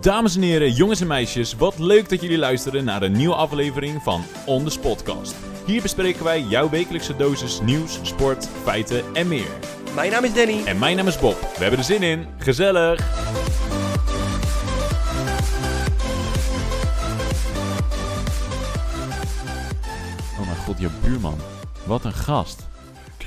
Dames en heren, jongens en meisjes, wat leuk dat jullie luisteren naar een nieuwe aflevering van On The Spotcast. Hier bespreken wij jouw wekelijkse dosis nieuws, sport, feiten en meer. Mijn naam is Danny. En mijn naam is Bob. We hebben er zin in. Gezellig! Oh mijn god, je buurman. Wat een gast.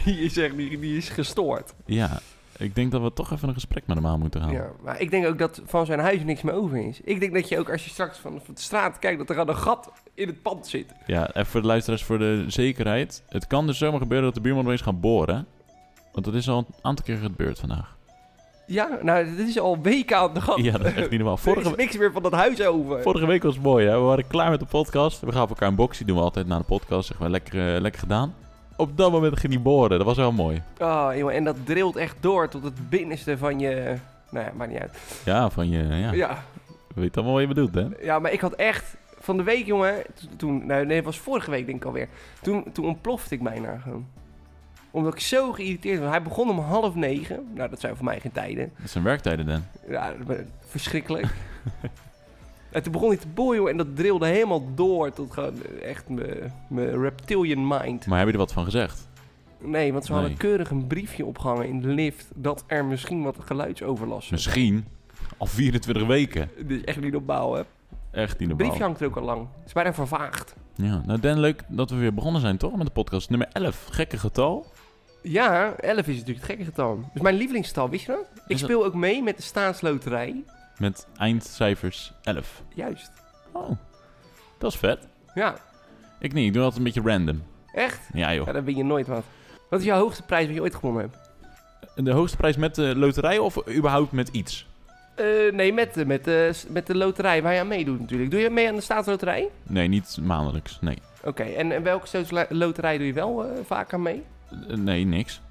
Die is echt die, die is gestoord. Ja, ik denk dat we toch even een gesprek met hem aan moeten gaan. Ja, maar ik denk ook dat van zijn huis niks meer over is. Ik denk dat je ook als je straks van, de straat kijkt, dat er aan een gat in het pand zit. Ja, even voor de luisteraars voor de zekerheid. Het kan dus zomaar gebeuren dat de buurman opeens gaat boren. Want dat is al een aantal keer gebeurd vandaag. Ja, nou, dit is al weken aan de gang. Ja, dat is echt niet normaal. Er Vorige, is niks meer van dat huis over. vorige week was het mooi, hè? We waren klaar met de podcast. We gaven elkaar een boxie, doen we altijd na de podcast. Zeg maar, lekker, eh, lekker gedaan. Op dat moment ging hij boren. Dat was wel mooi. Oh, jongen, en dat drilt echt door tot het binnenste van je... Nou ja, maakt niet uit. Ja, van je... Ja, Ja, we weten allemaal wat je bedoelt, hè? ja maar ik had echt... Van de week, jongen, to- toen... Nou, nee, het was vorige week denk ik alweer. Toen, toen ontplofte ik bijna gewoon. Omdat ik zo geïrriteerd was. Hij begon om half negen. Nou, dat zijn voor mij geen tijden. Dat zijn werktijden, dan. Ja, verschrikkelijk. en toen begon hij te boeien en dat drilde helemaal door tot gewoon echt mijn- reptilian mind. Maar heb je er wat van gezegd? Nee, want ze Nee. hadden keurig een briefje opgehangen in de lift dat er misschien wat geluidsoverlast was. Misschien. Al 24 weken. Is echt niet opbouw, hè? Echt niet Het normaal. briefje hangt er ook al lang. Het is bijna vervaagd. Ja, nou Dan, leuk dat we weer begonnen zijn, toch? Met de podcast nummer 11. Gekke getal. Ja, 11 is natuurlijk het gekke getal. Dus mijn lievelingsgetal, wist je dat? Ik Is speel ook mee met de staatsloterij. Met eindcijfers 11. Juist. Oh, dat is vet. Ja, Ik niet, ik doe altijd een beetje random. echt? Ja joh. Ja, dan win je nooit wat. Wat is jouw hoogste prijs wat je ooit gewonnen hebt? De hoogste prijs met de loterij of überhaupt met iets? Eh, nee, met, de- met, de, met de loterij waar je aan meedoet natuurlijk. Doe je mee aan de staatsloterij? Nee, niet maandelijks. Nee. Oké, en, en welke loterij doe je wel eh, vaak aan mee? Eh, Nee, niks.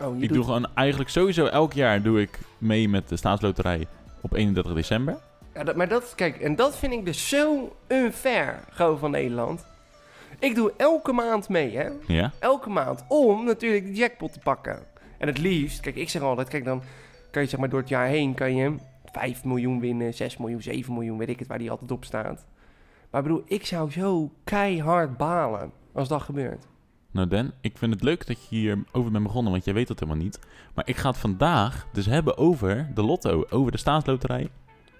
Oh, Ik doe gewoon eigenlijk sowieso elk jaar doe ik mee met de staatsloterij op 31 december. Ja, dat, maar dat, kijk, en dat vind ik dus zo unfair, gewoon van Nederland. Ik doe elke maand mee, hè. Ja? Elke maand. Om natuurlijk die jackpot te pakken. En het liefst, kijk, ik zeg altijd, kijk, dan kan je zeg maar door het jaar heen, kan je 5 miljoen winnen, 6 miljoen, 7 miljoen, weet ik het, waar die altijd op staat. Maar ik bedoel, ik zou zo keihard balen als dat gebeurt. Nou Dan, ik vind het leuk dat je hier over bent begonnen, want jij weet dat helemaal niet. Maar ik ga het vandaag dus hebben over de lotto, over de staatsloterij.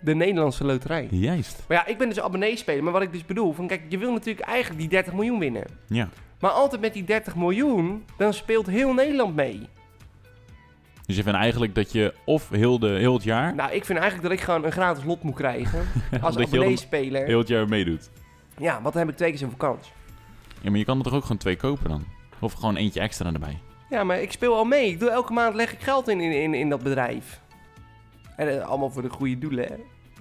De Nederlandse loterij. Juist. Maar ja, ik ben dus abonnee-speler. Maar wat ik dus bedoel, van kijk, je wil natuurlijk eigenlijk die 30 miljoen winnen. Ja. Maar altijd met die 30 miljoen, dan speelt heel Nederland mee. Dus je vindt eigenlijk dat je of heel, de, heel het jaar, Nou, ik vind eigenlijk dat ik gewoon een gratis lot moet krijgen. als je heel, abonnee-speler. heel het jaar meedoet. Ja, want dan heb ik twee keer zoveel kans. Ja, maar je kan er toch ook gewoon twee kopen dan? Of gewoon eentje extra erbij. Ja, maar ik speel al mee. Ik doe elke maand leg ik geld in in, in, in dat bedrijf. En eh, allemaal voor de goede doelen, hè.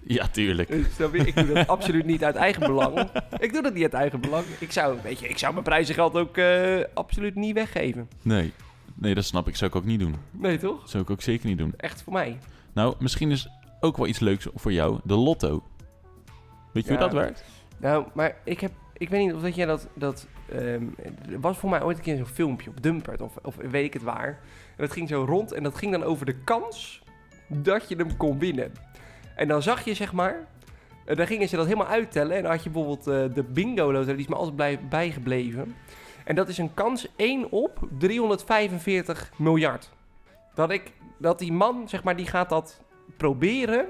Ja, tuurlijk. Snap je? Ik doe dat absoluut niet uit eigen belang. Ik doe dat niet uit eigen belang. Ik zou, weet je, ik zou mijn prijzengeld ook eh, absoluut niet weggeven. Nee. Nee, dat snap ik. Zou ik ook niet doen. Nee, toch? Zou ik ook zeker niet doen. Echt voor mij. Nou, misschien is ook wel iets leuks voor jou. De lotto. Weet je Ja. hoe dat werkt? Nou, maar ik heb... Ik weet niet of dat jij dat... dat ehm, er was voor mij ooit een keer zo'n filmpje op Dumpert of, of weet ik het waar. En dat ging zo rond en dat ging dan over de kans dat je hem kon winnen. En dan zag je zeg maar... eh, dan gingen ze dat helemaal uittellen. En dan had je bijvoorbeeld eh, de bingo loterij, die is me altijd blij, bijgebleven. En dat is een kans 1 op 345 miljard. Dat, ik, dat die man, zeg maar, die gaat dat proberen...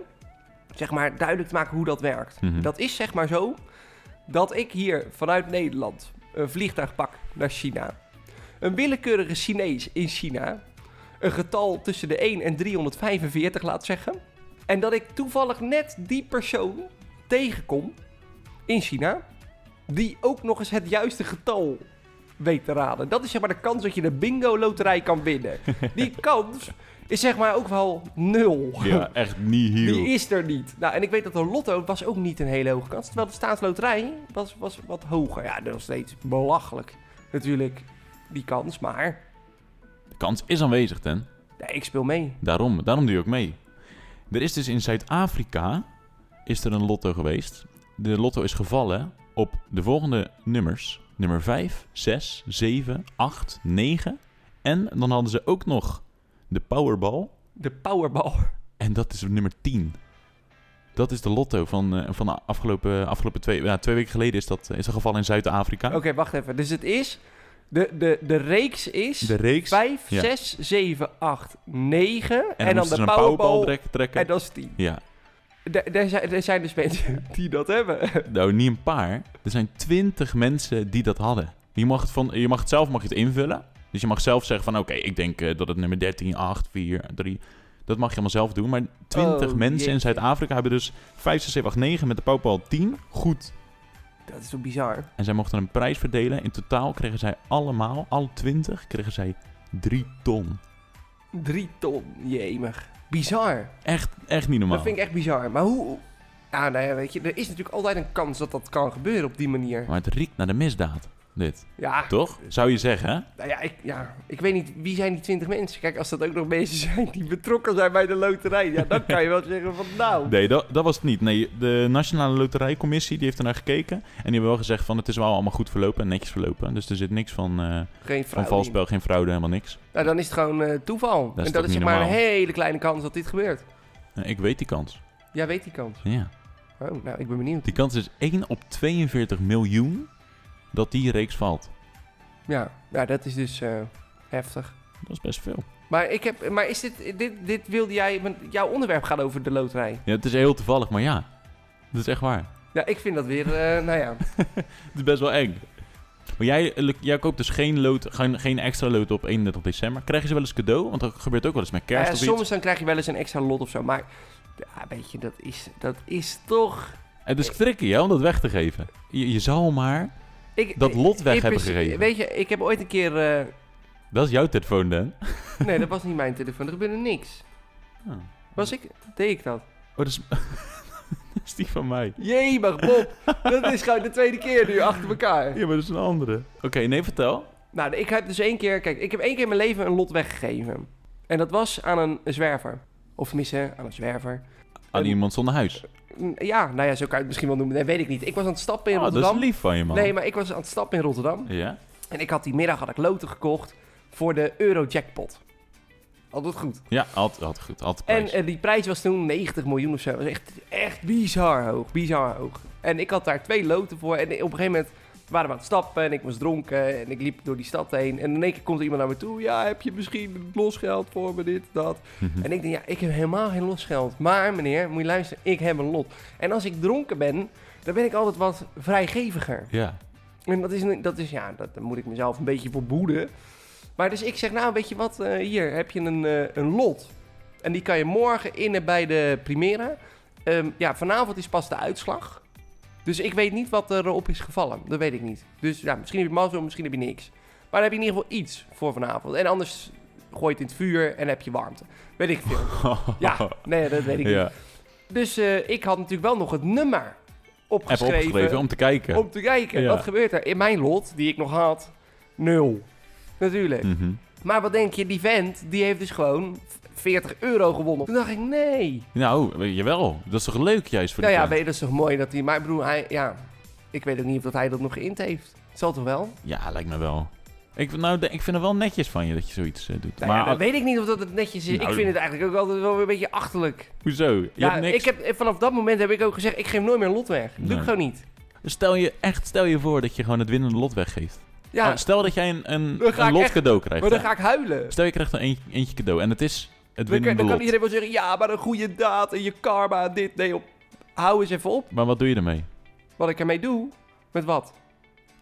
zeg maar, duidelijk te maken hoe dat werkt. Mhm. Dat is zeg maar zo dat ik hier vanuit Nederland een vliegtuig pak naar China. Een willekeurige Chinees in China een getal tussen de 1 en 345 laat zeggen. En dat ik toevallig net die persoon tegenkom in China, die ook nog eens het juiste getal weet te raden. Dat is zeg maar de kans dat je de bingo-loterij kan winnen. Die kans is zeg maar ook wel nul. Ja, echt niet Die heel. is er niet. Nou, en ik weet dat de lotto was ook niet een hele hoge kans. Terwijl de staatsloterij was, was wat hoger. Ja, nog steeds belachelijk natuurlijk, die kans. Maar De kans is aanwezig, ten. nee, ik speel mee. Daarom, daarom doe je ook mee. Er is dus in Zuid-Afrika is er een lotto geweest. De lotto is gevallen op de volgende nummers. Nummer 5, 6, 7, 8, 9. En dan hadden ze ook nog de Powerball. De Powerball. En dat is nummer 10. Dat is de lotto van, eh, van de afgelopen, afgelopen twee, ja, twee weken geleden is dat is een geval in Zuid-Afrika. Oké, wacht even. Dus het is... De, de, de reeks is... De reeks. 5, Ja. 6, 7, 8, 9. En, En, dan, moesten de powerball powerball. trek- trekken. En dat is 10. Ja, zijn, er zijn dus mensen die dat hebben. nou niet een paar. Er zijn twintig mensen die dat hadden. Je mag het, van, je mag het zelf mag je het invullen. Dus je mag zelf zeggen van oké, ik denk eh, dat het nummer 13, 8, 4, 3... Dat mag je allemaal zelf doen. Maar 20 Oh, mensen in. Zuid-Afrika hebben dus 5, 6, 7, 8, 9 met de powerball 10 goed. Dat is toch bizar? En zij mochten een prijs verdelen. In totaal kregen zij allemaal, alle 20, kregen zij 3 ton. 3 ton, jemig. Bizar. Echt, echt niet normaal. Dat vind ik echt bizar. Maar hoe... Ja, nou ja, weet je, er is natuurlijk altijd een kans dat dat kan gebeuren op die manier. Maar het riekt naar de misdaad, dit. Ja, Toch? Zou je zeggen, hè? nou ja, ik, ja, ik weet niet, wie zijn die 20 mensen? Kijk, als dat ook nog mensen zijn die betrokken zijn bij de loterij, ja, dan kan je wel zeggen van nou... Nee, dat, dat was het niet. Nee, de Nationale Loterijcommissie die heeft er naar gekeken. En die hebben wel gezegd van het is wel allemaal goed verlopen en netjes verlopen. Dus er zit niks van, eh Geen van valspel, geen fraude, helemaal niks. Nou, dan is het gewoon eh, toeval. en dat is zeg maar een hele kleine kans dat dit gebeurt. Eh, ik weet die kans. Jij weet die kans. Ja. Oh, nou, ik ben benieuwd. Die kans is 1 op 42 miljoen dat die reeks valt. Ja, ja dat is dus eh, heftig. Dat is best veel. Maar, ik heb, maar is dit, dit, dit wilde jij... Jouw onderwerp gaat over de loterij. Ja, het is heel toevallig, maar ja. Dat is echt waar. Ja, ik vind dat weer, eh, nou ja... Het is best wel eng. Maar jij, eh, jij koopt dus geen, lood, geen, geen extra lood op 31 december. Krijg je ze wel eens cadeau? Want dat gebeurt ook wel eens met kerst Ja, of soms iets. dan krijg je wel eens een extra lot of zo. Maar ja, weet je, dat is, dat is toch... Het is tricky hè, om dat weg te geven. Je, je zal maar Ik, dat lot weg hebben gegeven. Weet je, ik heb ooit een keer... eh, Dat is jouw telefoon, Dan. nee, dat was niet mijn telefoon. Er gebeurde niks. Oh, Was ik... Deed ik dat? oh dat, is, dat is die van mij. Jemig, Bob. dat is gewoon de tweede keer nu achter elkaar. Ja, maar dat is een andere. Oké, nee, vertel. Nou, ik heb dus één keer... Kijk, ik heb één keer in mijn leven een lot weggegeven. En dat was aan een zwerver. Of tenminste, aan een zwerver. Aan iemand zonder huis. Ja, nou ja, zo kan je het misschien wel noemen. Nee, weet ik niet. Ik was aan het stappen in Oh, dat is Rotterdam. lief van je, man. Nee, maar ik was aan het stappen in Rotterdam. Ja? En ik had die middag had ik loten gekocht voor de Eurojackpot. Altijd goed. Ja, altijd, altijd goed. Altijd En eh, die prijs was toen 90 miljoen of zo. Dat was echt, echt bizar hoog. Bizar hoog. En ik had daar twee loten voor. En op een gegeven moment waren we aan het stappen en ik was dronken. En ik liep door die stad heen. En in één keer komt er iemand naar me toe. Ja, heb je misschien losgeld voor me, dit, dat. Mhm. En ik denk, ja, ik heb helemaal geen losgeld. Maar meneer, moet je luisteren, ik heb een lot. En als ik dronken ben, dan ben ik altijd wat vrijgeviger. Ja. En dat is, een- dat is ja, dat, daar moet ik mezelf een beetje voor behoeden. Maar dus ik zeg, nou, weet je wat, eh, hier heb je een, eh, een lot. En die kan je morgen in bij de Primera. Ehm, ja, vanavond is pas de uitslag. Dus ik weet niet wat erop is gevallen. Dat weet ik niet. Dus ja, misschien heb je mazzel, misschien heb je niks. Maar dan heb je in ieder geval iets voor vanavond. En anders gooi je het in het vuur en heb je warmte. Weet ik veel. Ja, nee, dat weet ik niet. Dus eh, ik had natuurlijk wel nog het nummer Even opgeschreven. opgeschreven om te kijken. Om te kijken, Ja. wat gebeurt er? In mijn lot, die ik nog had, nul. Natuurlijk. Mhm. Maar wat denk je, die vent, die heeft dus gewoon 40 euro gewonnen. Toen dacht ik, nee. Nou, weet je wel. Dat is toch leuk juist voor Nou die ja, weet je, dat is toch mooi dat hij... Maar ik bedoel, hij, ja... Ik weet ook niet of dat hij dat nog geïnt heeft. Zal toch wel? Ja, lijkt me wel. Ik, nou, ik vind het wel netjes van je dat je zoiets eh, doet. Nou maar ja, weet ik niet of dat het netjes is. Nou, ik vind het eigenlijk ook altijd wel een beetje achterlijk. hoezo? Je ja, hebt niks. ik heb, vanaf dat moment heb ik ook gezegd, ik geef nooit meer een lot weg. Dat doe Nee. ik gewoon niet. Stel je echt, stel je voor dat je gewoon het winnende lot weggeeft. Ja, Oh, stel dat jij een, een, een lot echt- cadeau krijgt. maar dan ga ik huilen. Stel je krijgt er eentje, eentje cadeau en het is het Dan, kan- winnende dan kan iedereen wel zeggen, ja, maar een goede daad en je karma, dit, nee, op. Hou eens even op. Maar wat doe je ermee? Wat ik ermee doe, met wat?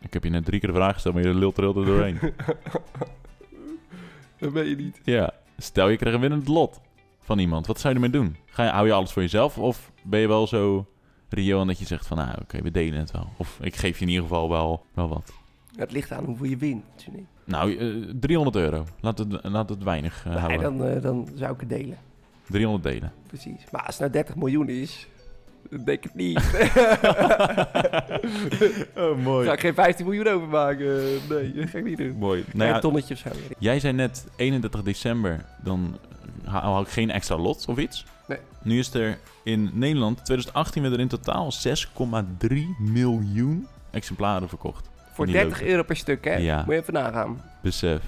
Ik heb je net drie keer de vraag gesteld, maar je lult er heel doorheen. Dat weet je niet. ja. Stel je krijgt een winnend lot van iemand. Wat zou je ermee doen? Ga je, hou je alles voor jezelf? Of ben je wel zo reëel en dat je zegt van... Nou, oké, we delen het wel. Of ik geef je in ieder geval wel, wel wat. Het ligt aan hoeveel je wint. Sunny. Nou, eh, 300 euro. Laat het, laat het weinig eh, Nee, houden. dan, eh, dan zou ik het delen. 300 delen. Precies. Maar als het nou 30 miljoen is, dan denk ik het niet. oh, mooi. ga ik geen 15 miljoen overmaken. Nee, dat ga ik niet doen. Mooi. Nee, Nou ja, een tonnetje of zo. Jij zei net 31 december, dan hou ik geen extra lot of iets. Nee. Nu is er in Nederland, 2018 werden er in totaal 6,3 miljoen exemplaren verkocht. Voor die 30 loten. euro per stuk, hè? Ja. Moet je even nagaan. Besef.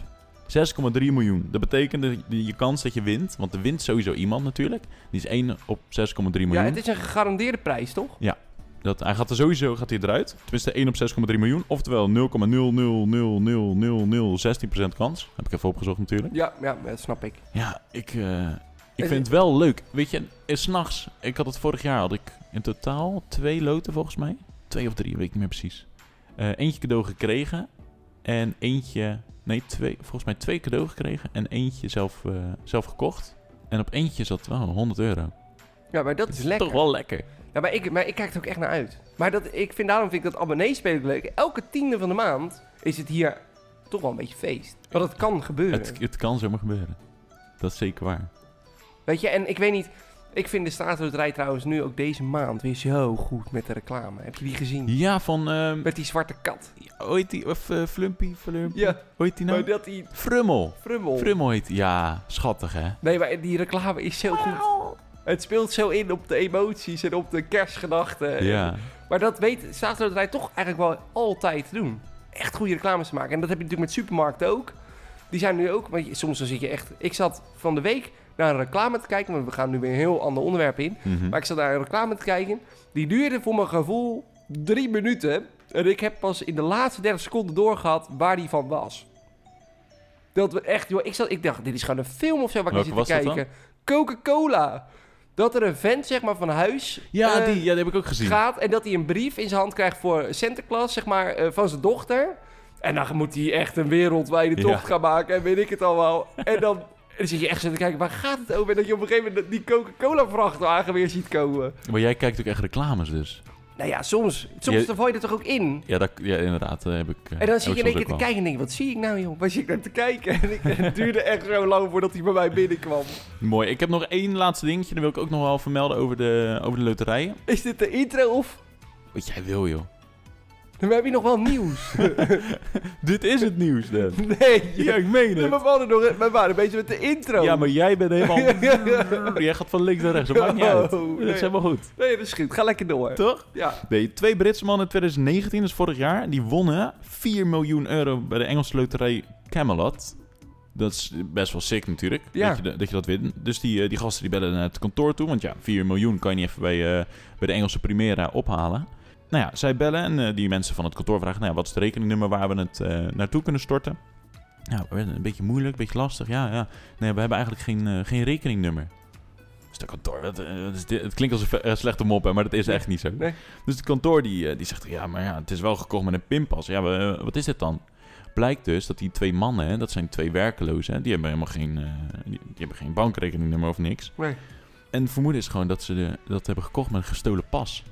6,3 miljoen. Dat betekent dat je, je kans dat je wint, want er wint sowieso iemand natuurlijk. Die is 1 op 6,3 miljoen. Ja, het is een gegarandeerde prijs, toch? dat, hij gaat er sowieso gaat hij eruit. Tenminste 1 op 6,3 miljoen. Oftewel 0,0000016% kans. Heb ik even opgezocht natuurlijk. Ja, ja dat snap ik. Ja, ik, eh, ik vind het wel leuk. Weet je, s'nachts, ik had het vorig jaar, had ik in totaal twee loten volgens mij. Twee of drie, weet ik niet meer precies. Eh, eentje cadeau gekregen en eentje, nee twee, volgens mij twee cadeau gekregen en eentje zelf, eh, zelf gekocht. En op eentje zat wel 100 euro. Ja, maar dat is lekker. Toch wel lekker. Ja, maar ik, maar ik kijk er ook echt naar uit. Maar dat, ik vind, daarom vind ik dat abonneespelen leuk. Elke tiende van de maand is het hier toch wel een beetje feest. Want het kan gebeuren. Het, het kan zomaar gebeuren. Dat is zeker waar. Weet je, en ik weet niet... Ik vind de staatsloterij trouwens nu ook deze maand weer zo goed met de reclame. Heb je die gezien? Ja, van, ehm Met die zwarte kat. hoe heet die? Of uh, Flumpy, Flumpy? Ja, Hoe heet die nou? maar dat die Frummel. frummel. Frummel heet. Ja, schattig hè? Nee, maar die reclame is zo goed. Het speelt zo in op de emoties en op de kerstgedachten. Ja. Maar dat weet staatsloterij toch eigenlijk wel altijd te doen. Echt goede reclames te maken. En dat heb je natuurlijk met supermarkten ook. Die zijn nu ook, want je- soms dan zit je echt... Ik zat van de week naar een reclame te kijken, want we gaan nu weer een heel ander onderwerp in. Mhm. Maar ik zat naar een reclame te kijken. Die duurde voor mijn gevoel drie minuten. En ik heb pas in de laatste 30 seconden doorgehad waar die van was. Dat we echt, joh, ik, zat, ik dacht, dit is gewoon een film of zo waar ik zit te kijken. Coca-Cola. Dat er een vent, zeg maar, van huis Ja, eh, die, ja, die heb ik ook gezien. gaat en dat hij een brief in zijn hand krijgt voor Sinterklaas, zeg maar, eh, van zijn dochter. En dan moet hij echt een wereldwijde Ja. tocht gaan maken en weet ik het allemaal. En dan, dan zit je echt zo te kijken, waar gaat het over? En dat je op een gegeven moment die Coca-Cola vrachtwagen weer ziet komen. Maar jij kijkt ook echt reclames dus. Nou ja, soms, soms Je- je er toch ook in. Ja, dat, ja inderdaad. eh, heb ik, eh, En dan zie ik je in één keer te kijken en denk je, wat zie ik nou joh? Waar zit ik naar te kijken? En ik, het duurde echt zo lang voordat hij bij mij binnenkwam. Mooi. Ik heb nog één laatste dingetje. Dat wil ik ook nog wel vermelden over de, over de loterijen. Is dit de intro of... Wat jij wil, joh. Dan heb je nog wel nieuws. Dit is het nieuws, Dan. Nee, Ja, ik meen we het. waren nog we waren bezig met de intro. Ja, maar jij bent helemaal... jij gaat van links naar rechts. Dat maakt niet uit. Oh, Dat is helemaal goed. Nee, dat is goed. Ga lekker door. Toch? Ja. Nee, twee Britse mannen in 2019, dus vorig jaar, die wonnen 4 miljoen euro bij de Engelse loterij Camelot. Dat is best wel sick natuurlijk, Ja. dat, je, de- dat je dat wint. Dus die, eh, die gasten die bellen naar het kantoor toe, want ja, 4 miljoen kan je niet even bij, eh, bij de Engelse Primera ophalen. Nou ja, zij bellen en eh, die mensen van het kantoor vragen, nou ja, wat is het rekeningnummer waar we het eh, naartoe kunnen storten? Ja, een beetje moeilijk, een beetje lastig. Ja, ja. Nee, we hebben eigenlijk geen, eh, geen rekeningnummer. Dus dat kantoor, is dit? het klinkt als een slechte mop, hè, maar dat is echt niet zo. Nee. Dus het kantoor die, die zegt, ja, maar ja, het is wel gekocht met een pinpas. Ja, we- wat is dit dan? Blijkt dus dat die twee mannen, hè, dat zijn twee werkelozen, hè, die hebben helemaal geen, die, die hebben geen bankrekeningnummer of niks. Nee. En het vermoeden is gewoon dat ze de, dat hebben gekocht met een gestolen pas.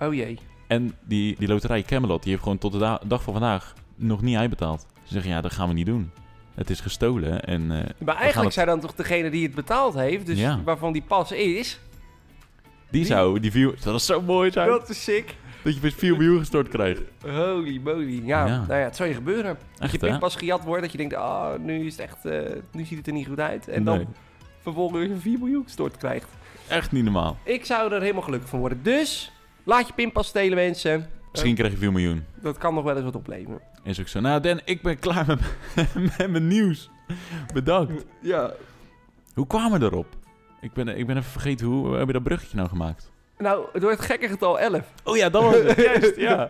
Oh jee. En die, die loterij Camelot, die heeft gewoon tot de da- dag van vandaag nog niet uitbetaald. Ze zeggen, ja, dat gaan we niet doen. Het is gestolen en... eh, Maar eigenlijk het- zijn dan toch degene die het betaald heeft, dus Ja. waarvan die pas is. die zou, die view, dat is zo mooi zijn, Dat is sick. dat je best 4 miljoen gestort krijgt. Holy moly. Ja, Ja. nou ja, het zou je gebeuren. dat Echt, je hè? pinpas gejat wordt, dat je denkt, ah, nu is het echt, eh, nu ziet het er niet goed uit. En Nee, dan vervolgens 4 miljoen gestort krijgt. echt niet normaal. Ik zou er helemaal gelukkig van worden. Dus, laat je pinpas stelen mensen. Misschien krijg je 4 miljoen. Dat kan nog wel eens wat opleveren. Is ook zo. Nou, Dan, ik ben klaar met, met mijn nieuws. Bedankt. Ja. Hoe kwamen we erop? Ik ben, ik ben even vergeten, hoe heb je dat bruggetje nou gemaakt? Nou, door het gekke getal 11. Oh ja, dat was het. Juist, ja.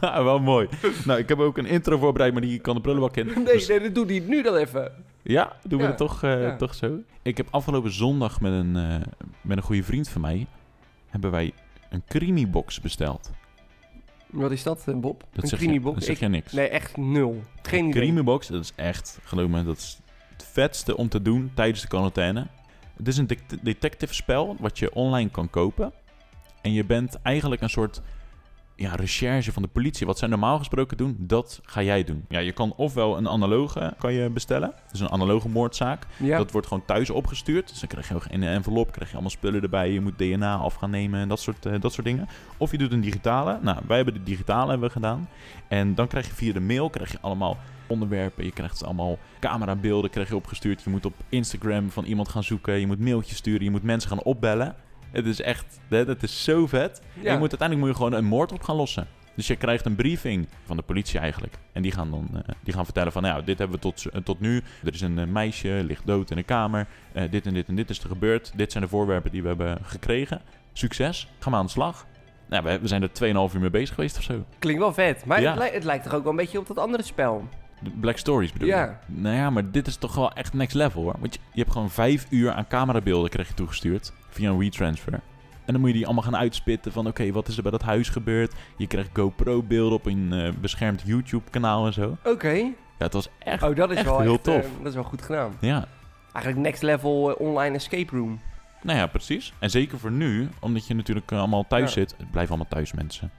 Wel mooi. Nou, ik heb ook een intro voorbereid, maar die kan de prullenbak in. Nee, Dus- nee, dat doe die nu dan even. ja, doen we Ja. het toch, eh, Ja. toch zo? Ik heb afgelopen zondag met een, eh, met een goede vriend van mij... hebben wij een creamy-box besteld. Wat is dat, eh, Bob? Dat een zeg, creamy je, box? dat zeg Ik- jij niks. Nee, echt nul. Geen idee. Creamy box, dat is echt, geloof me, dat is het vetste om te doen tijdens de quarantaine. Het is een det- detective spel wat je online kan kopen. En je bent eigenlijk een soort ja, recherche van de politie. Wat zij normaal gesproken doen, dat ga jij doen. Ja, je kan ofwel een analoge kan je bestellen. Dus een analoge moordzaak. Ja. Dat wordt gewoon thuis opgestuurd. Dus dan krijg je ook in een envelop krijg je allemaal spullen erbij. Je moet DNA af gaan nemen en dat soort, eh, dat soort dingen. Of je doet een digitale. Nou, wij hebben de digitale hebben we gedaan. En dan krijg je via de mail krijg je allemaal onderwerpen. Je krijgt allemaal camerabeelden krijg je opgestuurd. Je moet op Instagram van iemand gaan zoeken. Je moet mailtjes sturen. Je moet mensen gaan opbellen. Het is echt, het is zo vet. En je moet, uiteindelijk moet je gewoon een moord op gaan lossen. Dus je krijgt een briefing van de politie eigenlijk. En die gaan dan eh, die gaan vertellen van, nou, dit hebben we tot, eh, tot nu. Er is een eh, meisje, ligt dood in een kamer. Dit en dit en dit is er gebeurd. Dit zijn de voorwerpen die we hebben gekregen. Succes, ga maar aan de slag. Nou, we, we zijn er 2,5 uur mee bezig geweest of zo. Klinkt wel vet. Maar Ja. het, het lijkt toch ook wel een beetje op dat andere spel. De Black Stories bedoel Ja. je? Nou ja, maar dit is toch wel echt next level hoor. Want je, je hebt gewoon vijf uur aan camerabeelden krijg je toegestuurd. Via een WeTransfer. En dan moet je die allemaal gaan uitspitten van oké, wat is er bij dat huis gebeurd? Je krijgt GoPro beelden op een eh, beschermd YouTube kanaal en zo. Oké. Ja, het was echt, Oh, dat is echt wel heel echt, tof. eh, dat is wel goed gedaan. ja. Eigenlijk next level eh, online escape room. Nou ja, precies. En zeker voor nu, omdat je natuurlijk eh, allemaal thuis Ja. zit. Blijf allemaal thuis mensen.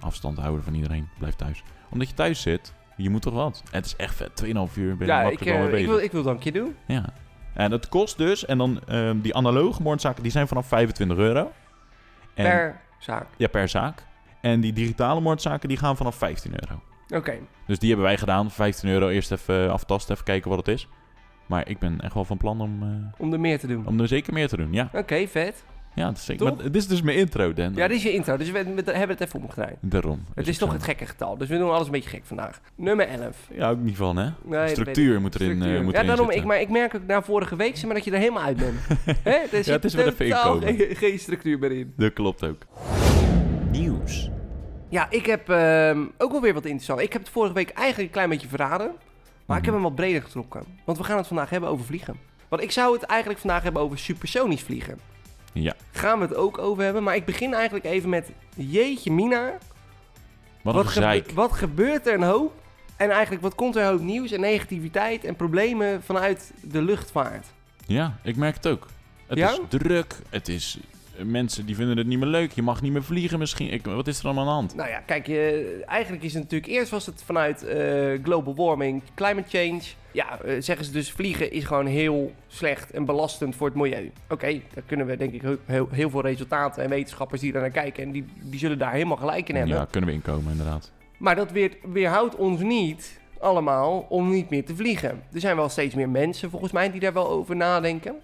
Afstand houden van iedereen. Blijf thuis. Omdat je thuis zit, je moet toch wat. Het is echt vet. 2,5 uur ben je Ja, er ik, makkelijk wel mee eh, ik, bezig. wil, ik wil dat een keer doen. Ja. En dat kost dus, en dan ehm, die analoge moordzaken, die zijn vanaf 25 euro. En, Per zaak. Ja, per zaak. En die digitale moordzaken, die gaan vanaf 15 euro. Oké. Dus die hebben wij gedaan. 15 euro eerst even aftasten, even kijken wat het is. Maar ik ben echt wel van plan om, eh, Om er meer te doen. om er zeker meer te doen. Ja, Oké, vet. Ja het is zeker. Toch? Maar dit is dus mijn intro, Dan. Ja, dit is je intro. Dus we, hebben het even omgedraaid. Daarom. Het Dus is ik toch het gekke getal. Dus we doen alles een beetje gek vandaag. Nummer 11. Ja, ook niet van, hè? Nee, dat weet Structuur moet erin, Structuur. eh, moet ja, erin daarom, ik, maar ik merk ook na vorige week zeg maar, dat je er helemaal uit bent. Hè? Er het zit is wel even inkomen. geen, geen structuur meer in. Dat klopt ook. Nieuws. Ja, ik heb ehm, ook wel weer wat interessant. Ik heb het vorige week eigenlijk een klein beetje verraden. Maar ik heb Mhm. hem wat breder getrokken. Want we gaan het vandaag hebben over vliegen. Want ik zou het eigenlijk vandaag hebben over supersonisch vliegen. Ja. Gaan we het ook over hebben. Maar ik begin eigenlijk even met... Jeetje mina. Wat gebe- wat gebeurt er een hoop? En eigenlijk wat komt er een hoop nieuws en negativiteit en problemen vanuit de luchtvaart? Ja, ik merk het ook. Het Ja? is druk. Het is... Mensen die vinden het niet meer leuk. Je mag niet meer vliegen misschien. Ik, wat is er allemaal aan de hand? Nou ja, kijk, eh, eigenlijk is het natuurlijk... Eerst was het vanuit eh, global warming, climate change. Ja, eh, zeggen ze dus vliegen is gewoon heel slecht en belastend voor het milieu. Oké, daar kunnen we denk ik heel, heel, heel veel resultaten en wetenschappers die daar naar kijken... en die, die zullen daar helemaal gelijk in hebben. Ja, kunnen we inkomen inderdaad. Maar dat weer, weerhoudt ons niet allemaal om niet meer te vliegen. Er zijn wel steeds meer mensen volgens mij die daar wel over nadenken.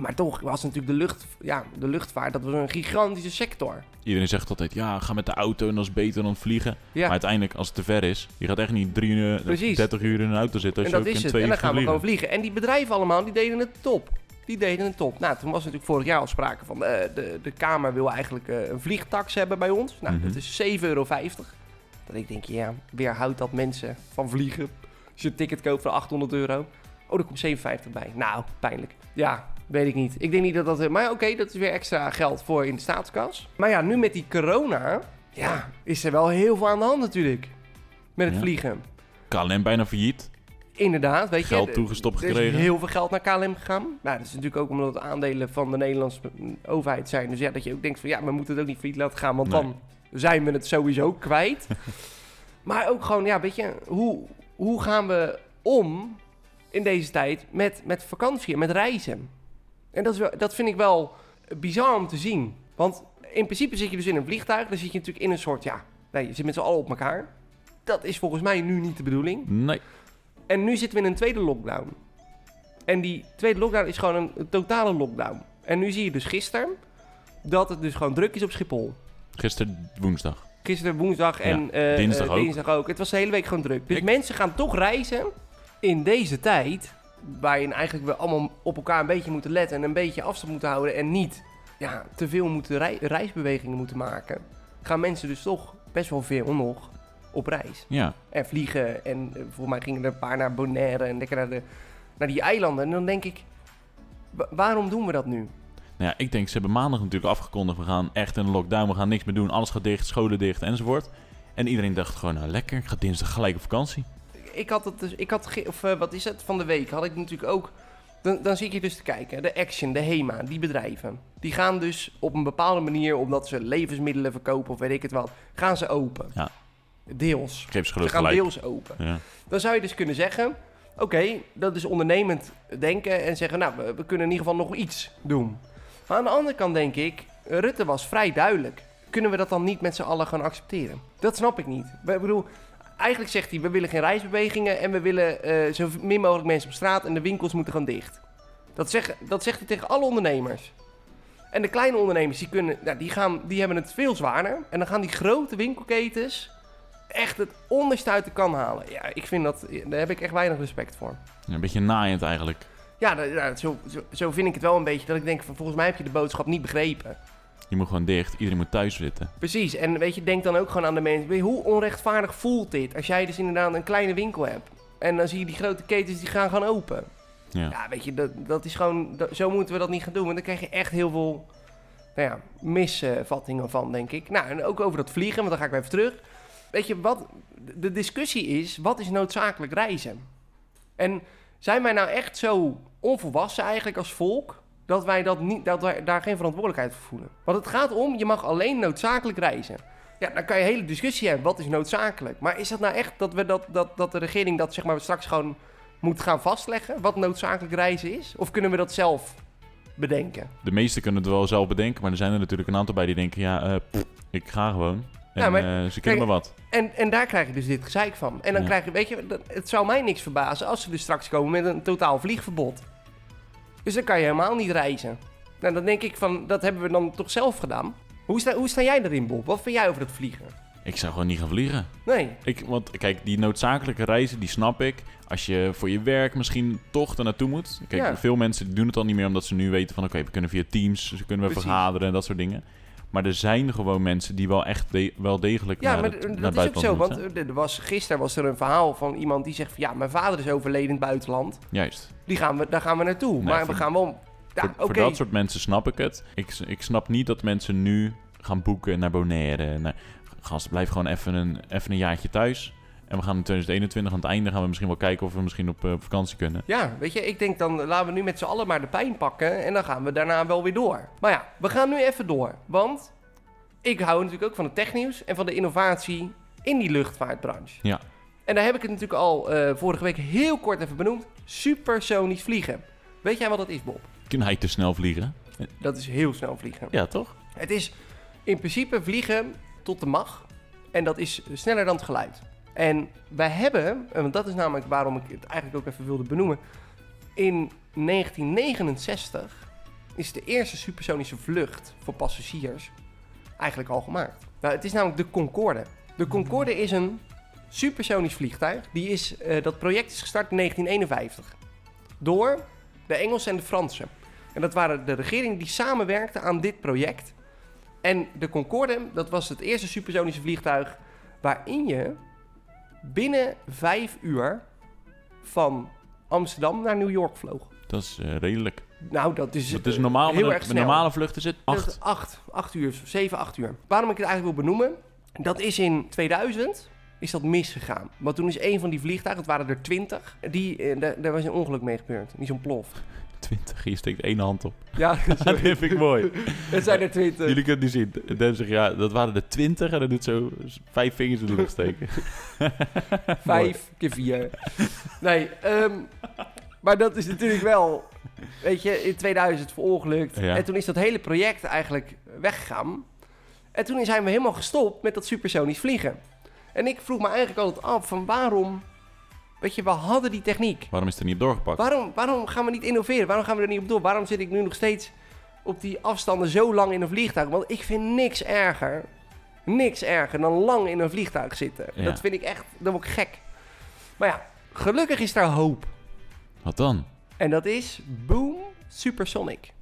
Maar toch was natuurlijk de, lucht, ja, de luchtvaart dat was een gigantische sector. Iedereen zegt altijd, ja, ga met de auto en dat is beter dan vliegen. Ja, Maar uiteindelijk, als het te ver is, je gaat echt niet drie uur, of Precies. 30 uur in een auto zitten en als dat je ook is in het. En dan gaan we gewoon vliegen. En die bedrijven allemaal, die deden het top. Die deden het top. Nou, toen was natuurlijk vorig jaar al sprake van... eh, de, de Kamer wil eigenlijk eh, een vliegtax hebben bij ons. Nou, Mhm. dat is 7,50 euro. Dat ik denk, ja, weerhoudt dat mensen van vliegen. Als je een ticket koopt voor 800 euro. Oh, er komt 57 bij. Nou, pijnlijk. Ja, weet ik niet. Ik denk niet dat dat... Maar ja, oké, dat is weer extra geld voor in de staatskas. Maar ja, nu met die corona... Ja, is er wel heel veel aan de hand natuurlijk. Met het Ja. vliegen. KLM bijna failliet. Inderdaad, weet je. Geld toegestopt Er gekregen. heel veel geld naar KLM gegaan. Nou, dat is natuurlijk ook omdat het aandelen van de Nederlandse overheid zijn. Dus ja, dat je ook denkt van ja, we moeten het ook niet failliet laten gaan, want Nee. dan zijn we het sowieso kwijt. maar ook gewoon, ja, weet je, hoe, hoe gaan we om in deze tijd met, met vakantie en met reizen? En dat, is wel, dat vind ik wel bizar om te zien. Want in principe zit je dus in een vliegtuig, dan zit je natuurlijk in een soort, ja, nee, je zit met z'n allen op elkaar. Dat is volgens mij nu niet de bedoeling. Nee. En nu zitten we in een tweede lockdown. En die tweede lockdown is gewoon een, een totale lockdown. En nu zie je dus gisteren dat het dus gewoon druk is op Schiphol. Gisteren woensdag. Gisteren woensdag Ja, en eh, dinsdag eh, ook. dinsdag ook. Het was de hele week gewoon druk. Dus Ik- mensen gaan toch reizen in deze tijd. Waarin eigenlijk we allemaal op elkaar een beetje moeten letten. En een beetje afstand moeten houden. En niet ja, te veel moeten rei- reisbewegingen moeten maken. Gaan mensen dus toch best wel veel nog op reis. Ja. En vliegen. En eh, volgens mij gingen er een paar naar Bonaire en lekker naar, de, naar die eilanden. En dan denk ik, wa- waarom doen we dat nu? Nou ja, ik denk, ze hebben maandag natuurlijk afgekondigd. We gaan echt in een lockdown. We gaan niks meer doen. Alles gaat dicht, scholen dicht enzovoort. En iedereen dacht gewoon, nou lekker. Ik ga dinsdag gelijk op vakantie. Ik had het dus, ik had, of eh, wat is het, van de week had ik natuurlijk ook... Dan, dan zit je dus te kijken, de Action, de HEMA, die bedrijven. Die gaan dus op een bepaalde manier, omdat ze levensmiddelen verkopen of weet ik het wat, gaan ze open. Ja. Deels. Ik ze gaan gelijk. deels open. Ja. Dan zou je dus kunnen zeggen: oké, dat is ondernemend denken en zeggen: nou, we, we kunnen in ieder geval nog iets doen. Maar aan de andere kant denk ik: Rutte was vrij duidelijk. Kunnen we dat dan niet met z'n allen gaan accepteren? Dat snap ik niet. Ik bedoel, eigenlijk zegt hij: we willen geen reisbewegingen en we willen eh, zo min mogelijk mensen op straat en de winkels moeten gaan dicht. Dat, zeg, dat zegt hij tegen alle ondernemers. En de kleine ondernemers, die, kunnen, nou, die, gaan, die hebben het veel zwaarder. En dan gaan die grote winkelketens echt het onderste uit de kan halen. Ja, ik vind dat, daar heb ik echt weinig respect voor. Een beetje naaiend eigenlijk. Ja, dat- ja, zo, zo, zo vind ik het wel een beetje. Dat ik denk van, volgens mij heb je de boodschap niet begrepen. Je moet gewoon dicht. Iedereen moet thuis zitten. Precies, en weet je, denk dan ook gewoon aan de mensen. Hoe onrechtvaardig voelt dit? Als jij dus inderdaad een kleine winkel hebt. En dan zie je die grote ketens, die gaan gewoon open. Ja. Ja, weet je, dat, dat is gewoon... dat- zo moeten we dat niet gaan doen. Want dan krijg je echt heel veel nou ja, misvattingen van, denk ik. Nou, en ook over dat vliegen, want dan ga ik weer even terug. Weet je, wat, de discussie is, wat is noodzakelijk reizen? En zijn wij nou echt zo onvolwassen eigenlijk als volk... dat wij, dat niet, dat wij daar geen verantwoordelijkheid voor voelen? Want het gaat om, je mag alleen noodzakelijk reizen. Ja, dan kan je een hele discussie hebben, wat is noodzakelijk? Maar is dat nou echt dat, we dat, dat, dat de regering dat zeg maar straks gewoon moet gaan vastleggen... wat noodzakelijk reizen is? Of kunnen we dat zelf bedenken? De meesten kunnen het wel zelf bedenken, maar er zijn er natuurlijk een aantal bij die denken, ja, pff, ik ga gewoon. En Ja, maar- eh, ze kunnen maar wat. En, en daar krijg je dus dit gezeik van. En dan Ja. krijg je, weet je, het zou mij niks verbazen als ze dus straks komen met een totaal vliegverbod. Dus dan kan je helemaal niet reizen. Nou, dan denk ik van, dat hebben we dan toch zelf gedaan. Hoe sta, hoe sta jij erin, Bob? Wat vind jij over dat vliegen? Ik zou gewoon niet gaan vliegen. Nee. Ik, want kijk, die noodzakelijke reizen, die snap ik. Als je voor je werk misschien toch er naartoe moet. Kijk, Ja. veel mensen doen het al niet meer omdat ze nu weten van... Oké, we kunnen via Teams, ze kunnen we vergaderen en dat soort dingen. Maar er zijn gewoon mensen die wel echt de- wel degelijk Ja, naar, maar het, d- naar dat is ook zo. Want er was, gisteren was er een verhaal van iemand die zegt van... Ja, mijn vader is overleden in het buitenland. Juist. Die gaan we, daar gaan we naartoe. Nee, maar we gaan wel... Ja, voor, oké. voor dat soort mensen snap ik het. Ik, ik snap niet dat mensen nu gaan boeken naar Bonaire. Naar, gast, blijf gewoon even een, even een jaartje thuis. En we gaan in 2021 aan het einde gaan we misschien wel kijken of we misschien op, eh, op vakantie kunnen. Ja, weet je, ik denk dan laten we nu met z'n allen maar de pijn pakken en dan gaan we daarna wel weer door. Maar ja, we gaan nu even door, want ik hou natuurlijk ook van het technieuws en van de innovatie in die luchtvaartbranche. Ja. En daar heb ik het natuurlijk al eh, vorige week heel kort even benoemd, supersonisch vliegen. Weet jij wat dat is, Bob? Kun hij te snel vliegen? Dat is heel snel vliegen. Ja, toch? Het is in principe vliegen tot de mag. En dat is sneller dan het geluid. En wij hebben, en want dat is namelijk waarom ik het eigenlijk ook even wilde benoemen. In 1969 is de eerste supersonische vlucht voor passagiers eigenlijk al gemaakt. Nou, het is namelijk de Concorde. De Concorde is een supersonisch vliegtuig. Die is, eh, dat project is gestart in 1951 door de Engelsen en de Fransen. En dat waren de regeringen die samenwerkten aan dit project. En de Concorde, dat was het eerste supersonische vliegtuig waarin je binnen vijf uur van Amsterdam naar New York vloog. Dat is eh, redelijk. Nou, dat is, Het is eh, normaal, heel met erg een snel. normale vlucht is het Dat 8. is acht, acht uur, zeven, acht uur. Waarom ik het eigenlijk wil benoemen, dat is in 2000 is dat misgegaan. Want toen is een van die vliegtuigen, het waren er twintig, die, eh, daar, daar was een ongeluk mee gebeurd. Die is ontploft. 20, je steekt één hand op. Ja, Dat vind ik mooi. het zijn er twintig. Jullie kunnen niet zien. Dan zeg je, ja, dat waren er 20 en dan doet zo vijf vingers in de lucht steken. Vijf keer vier. Nee, ehm, maar dat is natuurlijk wel... Weet je, in 2000 verongelukt. Ja. En toen is dat hele project eigenlijk weggegaan. En toen zijn we helemaal gestopt met dat supersonisch vliegen. En ik vroeg me eigenlijk altijd af van waarom... Weet je, we hadden die techniek. Waarom is het er niet op doorgepakt? Waarom, waarom gaan we niet innoveren? Waarom gaan we er niet op door? Waarom zit ik nu nog steeds op die afstanden zo lang in een vliegtuig? Want ik vind niks erger, niks erger dan lang in een vliegtuig zitten. Ja. Dat vind ik echt, dan word ik gek. Maar ja, gelukkig is daar hoop. Wat dan? En dat is Boom Supersonic.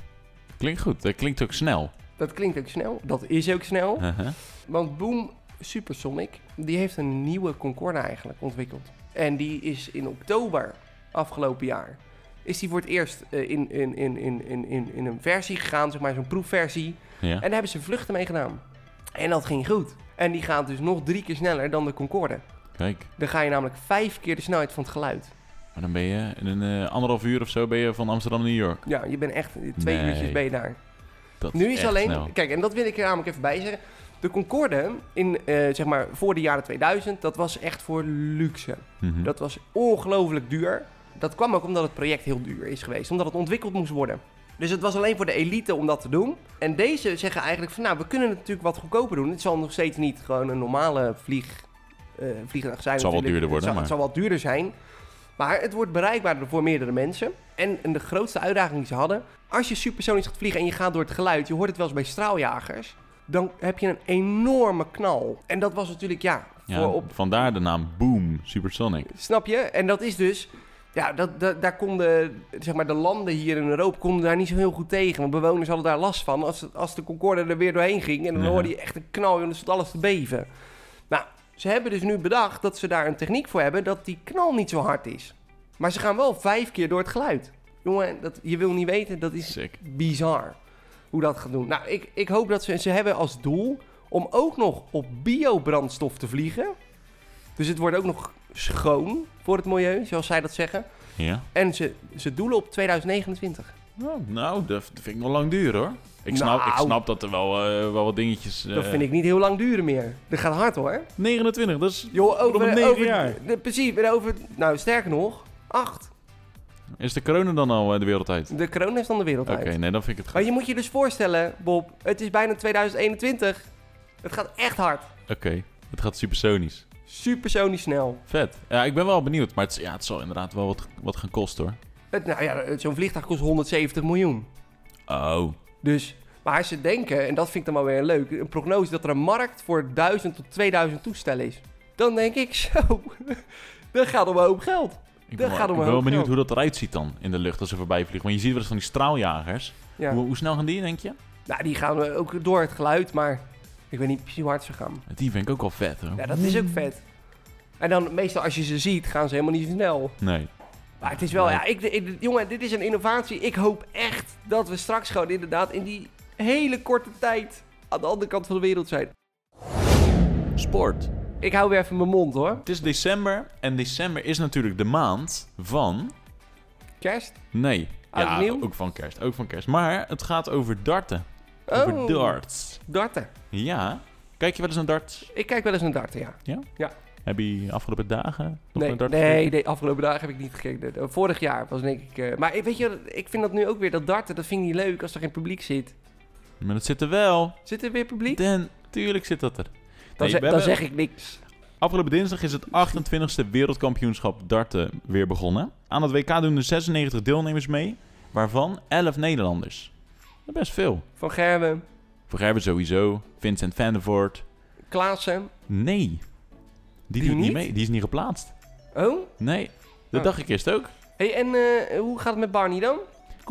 Klinkt goed. Dat klinkt ook snel. Dat klinkt ook snel, dat is ook snel. Uh-huh. Want Boom Supersonic, die heeft een nieuwe Concorde eigenlijk ontwikkeld. En die is in oktober afgelopen jaar, is die voor het eerst eh, in, in, in, in, in, in, in een versie gegaan, zeg maar zo'n proefversie. Ja. En daar hebben ze vluchten mee gedaan. En dat ging goed. En die gaat dus nog drie keer sneller dan de Concorde. Kijk. Dan ga je namelijk vijf keer de snelheid van het geluid. Maar dan ben je in een eh, anderhalf uur of zo ben je van Amsterdam naar New York. Ja, je bent echt twee Nee. uurtjes ben je daar. Dat Nu is alleen, snel. kijk, en dat wil ik er namelijk even bij zeggen. De Concorde, in, eh, zeg maar, voor de jaren 2000, dat was echt voor luxe. Mhm. Dat was ongelooflijk duur. Dat kwam ook omdat het project heel duur is geweest, omdat het ontwikkeld moest worden. Dus het was alleen voor de elite om dat te doen. En deze zeggen eigenlijk van, nou, we kunnen het natuurlijk wat goedkoper doen. Het zal nog steeds niet gewoon een normale vlieg, eh vliegtuig zijn. Het zal wel natuurlijk. duurder worden, Het zal, het zal wel duurder zijn. Maar het wordt bereikbaarder voor meerdere mensen. En, en de grootste uitdaging die ze hadden... als je supersonisch gaat vliegen en je gaat door het geluid... je hoort het wel eens bij straaljagers... dan heb je een enorme knal. En dat was natuurlijk, ja... Ja, voor op, Vandaar de naam Boom Supersonic. Snap je? En dat is dus... Ja, dat, dat, daar konden zeg maar, de landen hier in Europa konden daar niet zo heel goed tegen. Want bewoners hadden daar last van. Als, als de Concorde er weer doorheen ging en dan Ja. hoorde je echt een knal en dan stond alles te beven. Nou, ze hebben dus nu bedacht dat ze daar een techniek voor hebben dat die knal niet zo hard is. Maar ze gaan wel vijf keer door het geluid. Jongen, dat, je wil niet weten, dat is Sick. bizar hoe dat gaat doen. Nou, ik, ik hoop dat ze, ze hebben als doel om ook nog op biobrandstof te vliegen. Dus het wordt ook nog schoon voor het milieu, zoals zij dat zeggen. Ja. En ze, ze doelen op 2029. Oh, nou, dat vind ik nog lang duren hoor. Ik snap, ik Nou. snap dat er wel, eh, wel wat dingetjes... Dat eh, vind ik niet heel lang duren meer. Dat gaat hard hoor. 29, dat is... Joh, over, over, jaar. de- precies, over, nou sterker nog, acht. Is de corona dan al eh, de wereld uit? De corona is dan de wereld Oké, uit. nee, dan vind ik het Maar goed. je moet je dus voorstellen, Bob, het is bijna 2021. Het gaat echt hard. Oké, het gaat supersonisch. Supersonisch snel. Vet. Ja, ik ben wel benieuwd, maar het, is- ja, het zal inderdaad wel wat, wat gaan kosten hoor. Het, nou ja, zo'n vliegtuig kost 170 miljoen. Oh, Dus, maar ze denken, en dat vind ik dan wel weer leuk, een prognose dat er een markt voor 1000 tot 2000 toestellen is. Dan denk ik, zo, dat gaat om een hoop geld. Ik ben, wel, ik ben benieuwd hoe dat eruit ziet dan in de lucht als ze voorbij vliegen. Want je ziet wel eens van die straaljagers. Ja. Hoe, hoe snel gaan die, denk je? Nou, die gaan ook door het geluid, maar ik weet niet precies hoe hard ze gaan. Die vind ik ook wel vet hoor. Ja, dat is ook vet. En dan meestal als je ze ziet, gaan ze helemaal niet snel. Nee. Maar het is wel, ja, ik, ik- jongen, dit is een innovatie. Ik hoop echt dat we straks gewoon inderdaad in die hele korte tijd aan de andere kant van de wereld zijn. Sport. Ik hou weer even mijn mond hoor. Het is december en december is natuurlijk de maand van... Kerst? Nee. Oud ja, nieuw? ook van kerst. Ook van kerst. Maar het gaat over darten. Over Oh. darts. Darten. Ja. Kijk je wel eens naar darts? Ik kijk wel eens naar darten, ja. Heb je afgelopen dagen nog Nee, naar darts nee, nee, afgelopen dagen heb ik niet gekeken. Vorig jaar was denk ik... eh, maar weet je, ik vind dat nu ook weer, dat darten, dat vind ik niet leuk als er geen publiek zit. Maar dat zit er wel. Zit er weer publiek? Dan, tuurlijk zit dat er. Dan, Nee, ze- we dan zeg ik niks. Afgelopen dinsdag is het 28e wereldkampioenschap darten weer begonnen. Aan het WK doen er 96 deelnemers mee, waarvan 11 Nederlanders. Dat is best veel. Van Gerben, Voor Gerben sowieso, Vincent van der Voort. Klaassen. Nee, die, Die doet niet niet? mee. Die is niet geplaatst. Oh? Nee, dat Oh. dacht ik eerst ook. hey, en eh, hoe gaat het met Barney dan?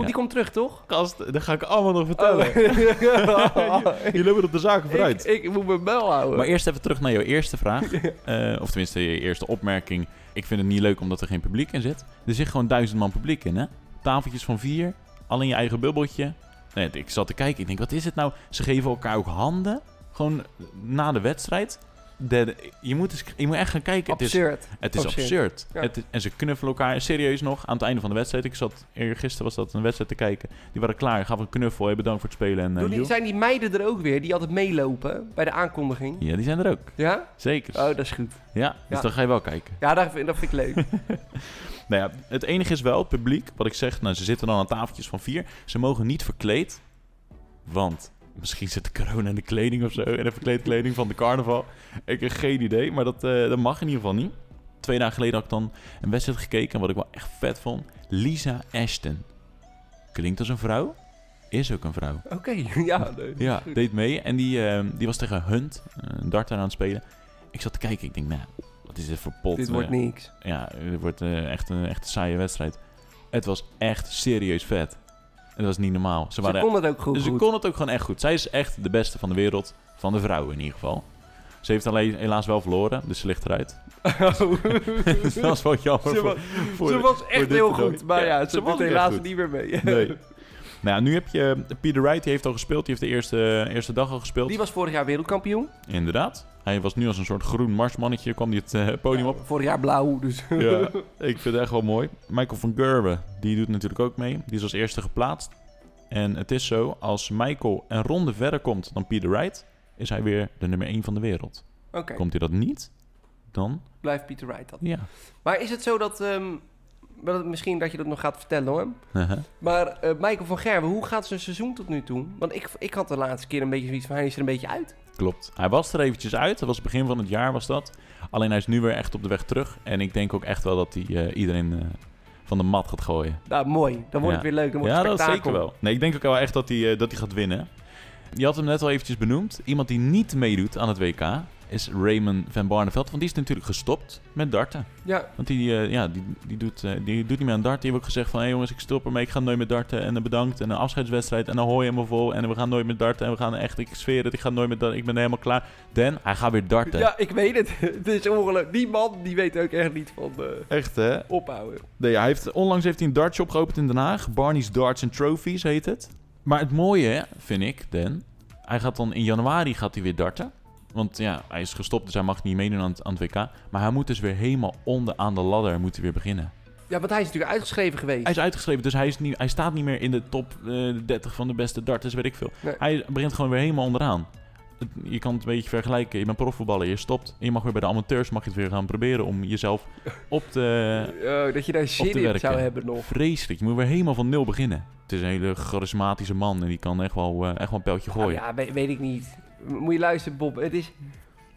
Die komt terug, toch? Gast, dat ga ik allemaal nog vertellen. Oh. Je loopt op de zaken vooruit. ik, ik moet mijn bel houden. Maar eerst even terug naar jouw eerste vraag. Eh, of tenminste, je eerste opmerking. Ik vind het niet leuk omdat er geen publiek in zit. Er zit gewoon duizend man publiek in, hè? Tafeltjes van vier, al in je eigen bubbeltje. Nee, ik zat te kijken, ik denk, wat is het nou? Ze geven elkaar ook handen, gewoon na de wedstrijd. De, je, moet eens, je moet echt gaan kijken. Het is, Absurd. het is Absurd. absurd. Ja. Het is- en ze knuffelen elkaar serieus nog aan het einde van de wedstrijd. Ik zat gisteren was dat een wedstrijd te kijken. Die waren klaar, gaven een knuffel. Hey, bedankt voor het spelen. En, eh, die, zijn die meiden er ook weer, die altijd meelopen bij de aankondiging? Ja, die zijn er ook. Ja? Zeker. Oh, dat is goed. Ja, dus Ja. dan ga je wel kijken. Ja, dat vind, dat vind ik leuk. Nou ja, het enige is wel, het publiek, wat ik zeg, nou, ze zitten dan aan tafeltjes van vier. Ze mogen niet verkleed, want misschien zit de corona in de kleding of zo, in de verkleedkleding van de carnaval. Ik heb geen idee, maar dat, eh, dat mag in ieder geval niet. Twee dagen geleden had ik dan een wedstrijd gekeken en wat ik wel echt vet vond. Lisa Ashton. Klinkt als een vrouw, is ook een vrouw. Oké, ja. nee, Ja, goed. deed mee en die, eh, die was tegen Hunt, een darter aan het spelen. Ik zat te kijken, ik denk, nou, wat is dit voor pot? Dit eh, wordt niks. ja, het wordt eh, echt, een, echt een saaie wedstrijd. Het was echt serieus vet. Het was niet normaal. Ze, waren, kon het ook goed. ze goed. kon het ook gewoon echt goed. Zij is echt de beste van de wereld. Van de vrouwen in ieder geval. Ze heeft alleen helaas wel verloren, dus ze ligt eruit. dat was wel jammer. Ze voor- was, voor ze was echt heel goed. Maar ja, Ja, ze was doet helaas niet meer mee. Nee. Nou ja, nu heb je Peter Wright, die heeft al gespeeld. Die heeft de eerste, eerste dag al gespeeld. Die was vorig jaar wereldkampioen. Inderdaad. Hij was nu als een soort groen marsmannetje, kwam hij het eh, podium op. Vorig jaar blauw, dus... Ja, ik vind het echt wel mooi. Michael van Gerwen, die doet natuurlijk ook mee. Die is als eerste geplaatst. En het is zo, als Michael een ronde verder komt dan Peter Wright, is hij weer de nummer 1 van de wereld. Oké, Komt hij dat niet, dan blijft Peter Wright dat. ja. Maar is het zo dat... dat- misschien dat je dat nog gaat vertellen hoor. Haha. Maar eh, Michael van Gerwen, hoe gaat zijn seizoen tot nu toe? Want ik, ik had de laatste keer een beetje zoiets van... Hij is er een beetje uit. Klopt. Hij was er eventjes uit. Dat was het begin van het jaar was dat. Alleen hij is nu weer echt op de weg terug. En ik denk ook echt wel dat hij eh, iedereen eh, van de mat gaat gooien. Nou, mooi. Dan wordt Ja. het weer leuk. Dan wordt Ja, het dat zeker wel. Nee, ik denk ook wel echt dat hij, eh, dat hij gaat winnen. Je had hem net al eventjes benoemd. Iemand die niet meedoet aan het WK is Raymond van Barneveld. Want die is natuurlijk gestopt met darten. Ja, Want die, eh, ja, die, die, doet, eh, die doet niet meer aan darten. Die heeft ook gezegd van... Hé jongens, ik stop ermee. Ik ga nooit meer darten. En eh, bedankt. En een afscheidswedstrijd. En dan hoor je hem vol. En we gaan nooit meer darten. En we gaan echt... Ik zweer het. Ik ga nooit meer darten. Ik ben helemaal klaar. Dan, hij gaat weer darten. ja, ik weet het. het is ongelooflijk. Die man die weet ook echt niet van eh, Echt hè? ophouden. Nee, hij heeft, onlangs heeft hij een dartshop geopend in Den Haag. Barney's Darts and Trophies heet het. Maar het mooie, vind ik, Dan... Hij gaat dan in januari gaat hij weer darten. Want ja, hij is gestopt, dus hij mag niet meedoen aan het, aan het WK. Maar hij moet dus weer helemaal onderaan de ladder moet hij weer beginnen. Ja, want hij is natuurlijk uitgeschreven geweest. Hij is uitgeschreven, dus hij, is niet, hij staat niet meer in de top eh, 30 van de beste darters, weet ik veel. Nee. Hij begint gewoon weer helemaal onderaan. Je kan het een beetje vergelijken. Je bent profvoetballer, je stopt. En je mag weer bij de amateurs mag je het weer gaan proberen om jezelf op te... Oh, dat je daar zin in zou hebben nog. Vreselijk. Je moet weer helemaal van nul beginnen. Het is een hele charismatische man en die kan echt wel, eh, echt wel een pijltje Nou gooien. ja, weet, weet ik niet. Moet je luisteren, Bob. Het is...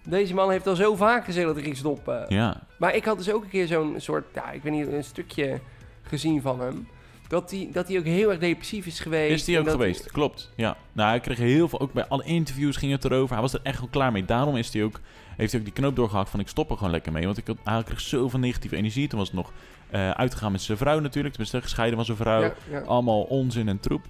Deze man heeft al zo vaak gezegd dat hij ging stoppen. Ja, Maar ik had dus ook een keer zo'n soort, ja, ik weet niet, een stukje gezien van hem. Dat hij, dat hij ook heel erg depressief is geweest. is die en ook geweest. Klopt. Ja. Nou, hij kreeg heel veel, ook bij alle interviews ging het erover. Hij was er echt wel klaar mee. Daarom is hij ook, heeft hij ook die knoop doorgehakt van ik stop er gewoon lekker mee. Want ik had, hij kreeg zoveel negatieve energie. Toen was het nog eh, uitgegaan met zijn vrouw natuurlijk. Tenminste, gescheiden van zijn vrouw. Ja, ja. Allemaal onzin en troep.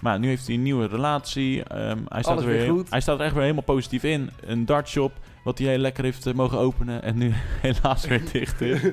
Maar nu heeft hij een nieuwe relatie. Ehm, hij, staat er weer, weer goed. hij staat er echt weer helemaal positief in. Een dartshop, wat hij heel lekker heeft eh, mogen openen. En nu helaas weer dicht is.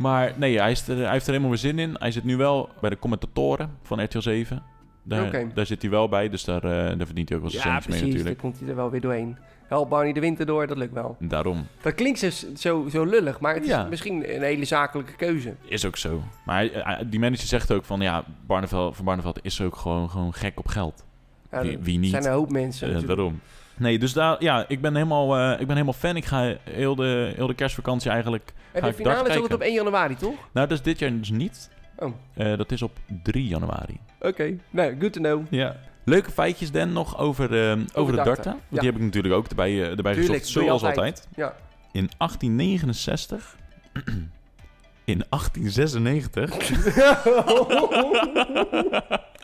Maar nee, hij, is er, hij heeft er helemaal weer zin in. Hij zit nu wel bij de commentatoren van RTL 7. Daar, daar zit hij wel bij, dus daar, eh, daar verdient hij ook wel zijn Ja, mee precies. Dan natuurlijk. komt hij er wel weer doorheen. Help Barney de winter door, dat lukt wel. Daarom. Dat klinkt zo, zo, zo lullig, maar het is Ja. misschien een hele zakelijke keuze. Is ook zo. Maar hij- hij- die manager zegt ook van ja, Barneveld, van Barneveld is ook gewoon, gewoon gek op geld. Ja, Wie- wie niet? zijn een hoop mensen. Eh, daarom. Nee, dus daar, ja, ik ben helemaal, eh, ik ben helemaal fan. Ik ga heel de, heel de kerstvakantie eigenlijk... en de finale is altijd op 1 januari, toch? Nou, dat is dit jaar dus niet. Oh, Eh, dat is op 3 januari. oké. Nou, good to know. Ja. Leuke feitjes, Dan, nog over, eh, over, de darten. Want Ja. die heb ik natuurlijk ook erbij, eh, erbij Tuurlijk, gezocht, zoals altijd. altijd. Ja. In 1869... in 1896...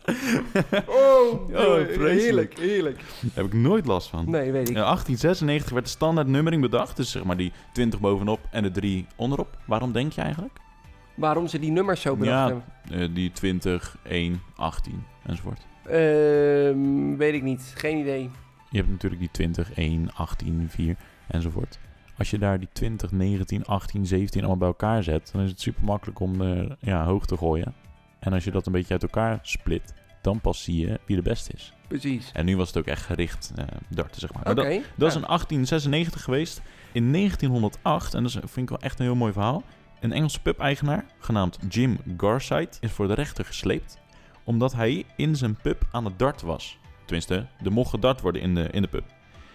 oh, vreselijk. heerlijk, heerlijk. Daar heb ik nooit last van. Nee, weet ik. In 1896 werd de standaard nummering bedacht. Dus zeg maar die 20 bovenop en de 3 onderop. Waarom denk je eigenlijk? Waarom ze die nummers zo bedacht Ja. hebben? Eh, die 20, 1, 18 enzovoort. Ehm, weet ik niet. Geen idee. Je hebt natuurlijk die 20, 1, 18, 4 enzovoort. Als je daar die 20, 19, 18, 17 allemaal bij elkaar zet, dan is het super makkelijk om eh, ja, hoog te gooien. En als je dat een beetje uit elkaar split, dan pas zie je wie de beste is. Precies. En nu was het ook echt gericht eh darten, zeg maar. Oké. Dat, dat is Ja. in 1896 geweest. In 1908, en dat is, vind ik wel echt een heel mooi verhaal. Een Engelse pub-eigenaar, genaamd Jim Garside, is voor de rechter gesleept. Omdat hij in zijn pub aan het darten was. Tenminste, er mocht gedart worden in de, in de pub.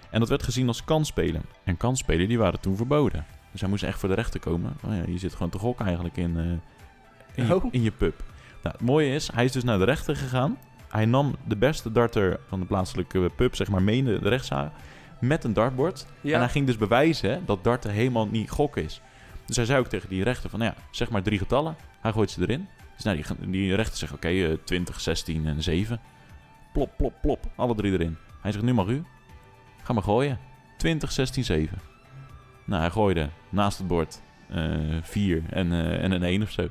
En dat werd gezien als kansspelen. En kansspelen die waren toen verboden. Dus hij moest echt voor de rechter komen. Oh ja, je zit gewoon te gokken eigenlijk in, eh, in, je, Oh. in je pub. Nou, het mooie is, hij is dus naar de rechter gegaan. Hij nam de beste darter van de plaatselijke pub, zeg maar, mee in de rechtszaal. Met een dartbord. Ja. En hij ging dus bewijzen dat darten helemaal niet gokken is. Dus hij zei ook tegen die rechter van, nou ja, zeg maar drie getallen. Hij gooit ze erin. Dus nou, die, die rechter zegt, oké, eh, 20, 16 en 7. Plop, plop, plop. Alle drie erin. Hij zegt, nu mag u. Ga maar gooien. 20, 16, 7. Nou, hij gooide naast het bord 4 en, eh, en een 1 of zo.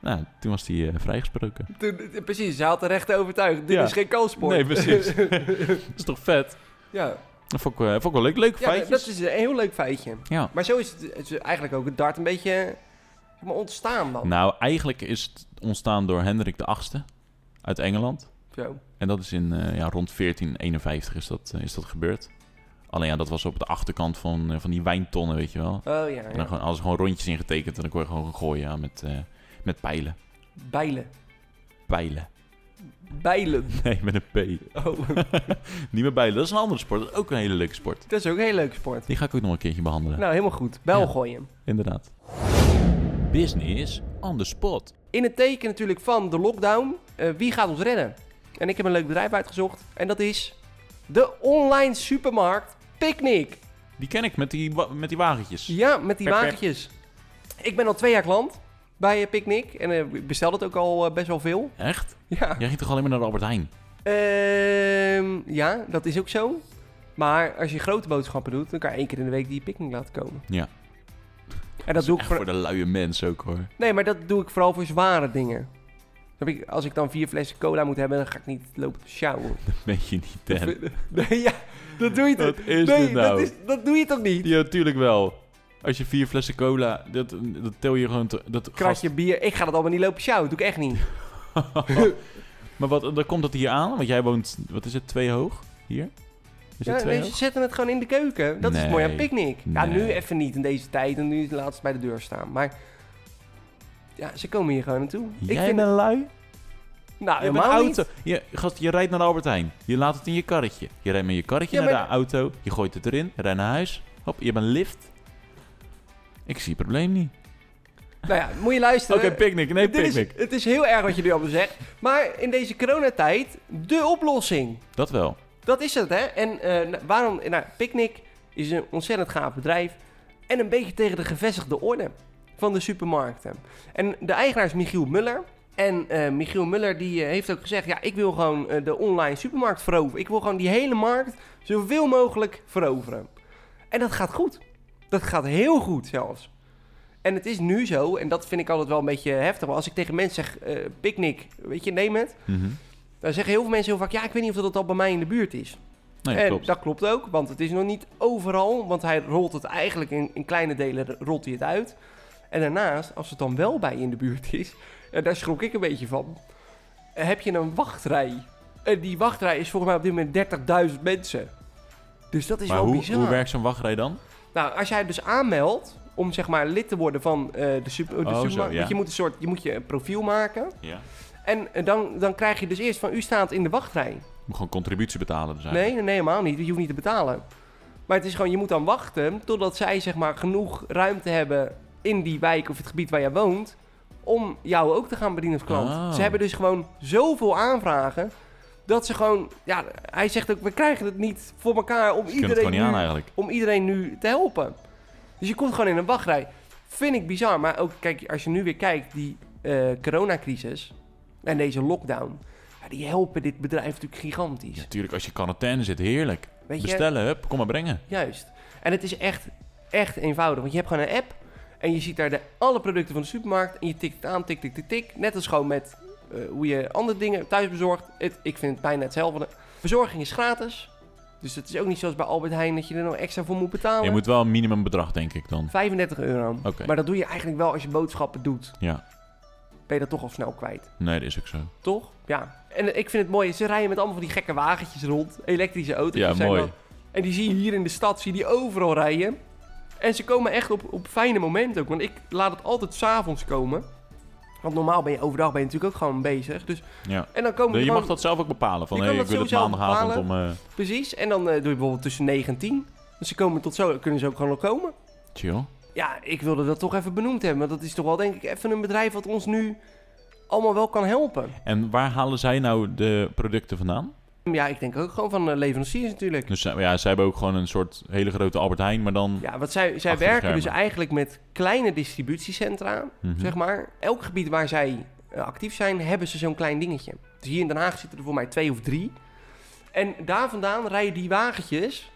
Nou, toen was hij eh, vrijgesproken. Toen- eh, precies, ze had de rechter overtuigd. Dit Ja. is geen kanssport. Nee, precies. Dat is toch vet? ja, Dat vond ik, eh, vond ik wel leuk. Leuke ja feitjes. dat is een heel leuk feitje. Ja. Maar zo is het, het is eigenlijk ook het dart een beetje maar, ontstaan dan. Nou, eigenlijk is het ontstaan door Hendrik VIII uit Engeland. Zo. En dat is in eh, ja, rond 1451 is dat, eh, is dat gebeurd. Alleen ja, dat was op de achterkant van, eh, van die wijntonnen, weet je wel. Oh ja, En dan gewoon, alles gewoon rondjes ingetekend en dan kon je gewoon gooien ja, met, met pijlen. Bijlen. Pijlen. Bijlen. Nee, met een P. Oh, Niet met bijlen. Dat is een andere sport. Dat is ook een hele leuke sport. dat is ook een hele leuke sport. Die ga ik ook nog een keertje behandelen. Nou, helemaal goed. Bel Ja. gooien. Inderdaad. Business on the spot. In het teken natuurlijk van de lockdown, eh, wie gaat ons redden? En ik heb een leuk bedrijf uitgezocht en dat is De online supermarkt Picnic. Die ken ik met die, wa- met die wagentjes. Ja, met die Pep, pep. wagentjes. Ik ben al twee jaar klant bij eh, Picnic. En eh, ik bestel het ook al best wel veel. Echt? Ja. Jij ging toch alleen maar naar de Albert Heijn? Ehm, ja, dat is ook zo. Maar als je grote boodschappen doet, dan kan je één keer in de week die Picnic laten komen. Ja. En dat doe ik voor... voor de luie mensen ook hoor. Nee, maar dat doe ik vooral voor zware dingen. Ik, als ik dan vier flessen cola moet hebben, dan ga ik niet lopen sjouwen. Dat ben je niet, Dan. Nee, ja, dat doe je toch Wat is nee, dit nou? dat, is, dat doe je toch niet? Ja, natuurlijk wel. Als je vier flessen cola, dat, dat tel je gewoon... Te, dat Kratje bier, ik ga dat allemaal niet lopen sjouwen. Dat doe ik echt niet. maar wat, dan komt dat hier aan? Want jij woont, wat is het, twee hoog? Hier? Ja, nee, ze zetten het gewoon in de keuken. Dat is mooi aan picknick. Ja, Nee. nu even niet in deze tijd. En nu laat ze bij de deur staan. Maar ja, ze komen hier gewoon naartoe. ik Jij vind bent lui? nou, Je helemaal auto. niet. Je, gast, je rijdt naar de Albert Heijn. Je laat het in je karretje. Je rijdt met je karretje Ja, naar maar- de auto. Je gooit het erin. Rijdt naar huis. Hop, je hebt een lift. Ik zie het probleem niet. Nou ja, moet je luisteren. Oké, picknick. Nee, Dit is, picknick. het is heel erg wat je nu allemaal zegt. Maar in deze coronatijd, de oplossing. Dat wel. Dat is het, hè? En eh, waarom? Nou, Picnic is een ontzettend gaaf bedrijf. En een beetje tegen de gevestigde orde van de supermarkten. En de eigenaar is Michiel Muller. En eh, Michiel Muller die eh, heeft ook gezegd: ja, ik wil gewoon de online supermarkt veroveren. Ik wil gewoon die hele markt zoveel mogelijk veroveren. En dat gaat goed. Dat gaat heel goed zelfs. En het is nu zo, en dat vind ik altijd wel een beetje heftig. Als ik tegen mensen zeg: Picnic, weet je, neem het. Mhm. Dan zeggen heel veel mensen heel vaak: ja, ik weet niet of dat al bij mij in de buurt is. Nee, en klopt. dat klopt ook, want het is nog niet overal. Want hij rolt het eigenlijk in, in kleine delen rolt hij het uit. En daarnaast, als het dan wel bij je in de buurt is, en daar schrok ik een beetje van, heb je een wachtrij. En die wachtrij is volgens mij op dit moment 30.000 mensen. Dus dat is maar wel hoe, bizar. hoe werkt zo'n wachtrij dan? Nou, als jij dus aanmeldt om zeg maar lid te worden van eh, de, super, de Oh, zo, ja. je moet een soort, je moet je een profiel maken. Ja. En eh, dan, dan krijg je dus eerst van, u staat in de wachtrij. Je moet gewoon contributie betalen. Dus Nee, nee, helemaal niet. Je hoeft niet te betalen. Maar het is gewoon, je moet dan wachten totdat zij zeg maar genoeg ruimte hebben in die wijk of het gebied waar jij woont. Om jou ook te gaan bedienen als klant. Oh. Ze hebben dus gewoon zoveel aanvragen. Dat ze gewoon, ja, hij zegt ook, we krijgen het niet voor elkaar om iedereen, gewoon niet aan nu, eigenlijk. om iedereen nu te helpen. Dus je komt gewoon in een wachtrij. Vind ik bizar. Maar ook, kijk, als je nu weer kijkt, die eh, coronacrisis en deze lockdown. Ja, die helpen dit bedrijf natuurlijk gigantisch. Ja, natuurlijk, als je quarantaine zit, heerlijk. Weet je, Bestellen, hup, kom maar brengen. Juist. En het is echt, echt eenvoudig. Want je hebt gewoon een app. En je ziet daar de, alle producten van de supermarkt. En je tikt het aan, tik, tik, tik, tik. Net als gewoon met eh, hoe je andere dingen thuis bezorgt. Het, ik vind het bijna hetzelfde. Verzorging is gratis. Dus het is ook niet zoals bij Albert Heijn dat je er nog extra voor moet betalen. Je moet wel een minimumbedrag, denk ik dan. 35 euro. Oké. Maar dat doe je eigenlijk wel als je boodschappen doet. Ja, Ben je dat toch al snel kwijt. nee, dat is ook zo. Toch? Ja. En ik vind het mooi. Ze rijden met allemaal van die gekke wagentjes rond. Elektrische auto's. Ja, zijn mooi. En die zie je hier in de stad, zie je die overal rijden. En ze komen echt op, op fijne momenten ook. Want ik laat het altijd s'avonds komen. Want normaal ben je overdag ben je natuurlijk ook gewoon bezig. Dus, Ja. en dan komen Je mag dat zelf ook bepalen. Van, kan ik wil het maandagavond om... eh Precies. En dan eh, doe je bijvoorbeeld tussen 9 en 10. Dus ze komen tot zo, kunnen ze ook gewoon nog komen. chill. Ja, ik wilde dat toch even benoemd hebben. Want dat is toch wel denk ik even een bedrijf wat ons nu allemaal wel kan helpen. En waar halen zij nou de producten vandaan? Ja, ik denk ook gewoon van eh, leveranciers natuurlijk. Dus ja, zij hebben ook gewoon een soort hele grote Albert Heijn, maar dan... Ja, want zij, zij werken dus eigenlijk met kleine distributiecentra, Mhm. zeg maar. Elk gebied waar zij eh, actief zijn, hebben ze zo'n klein dingetje. Dus hier in Den Haag zitten er voor mij twee of drie. En daar vandaan rijden die wagentjes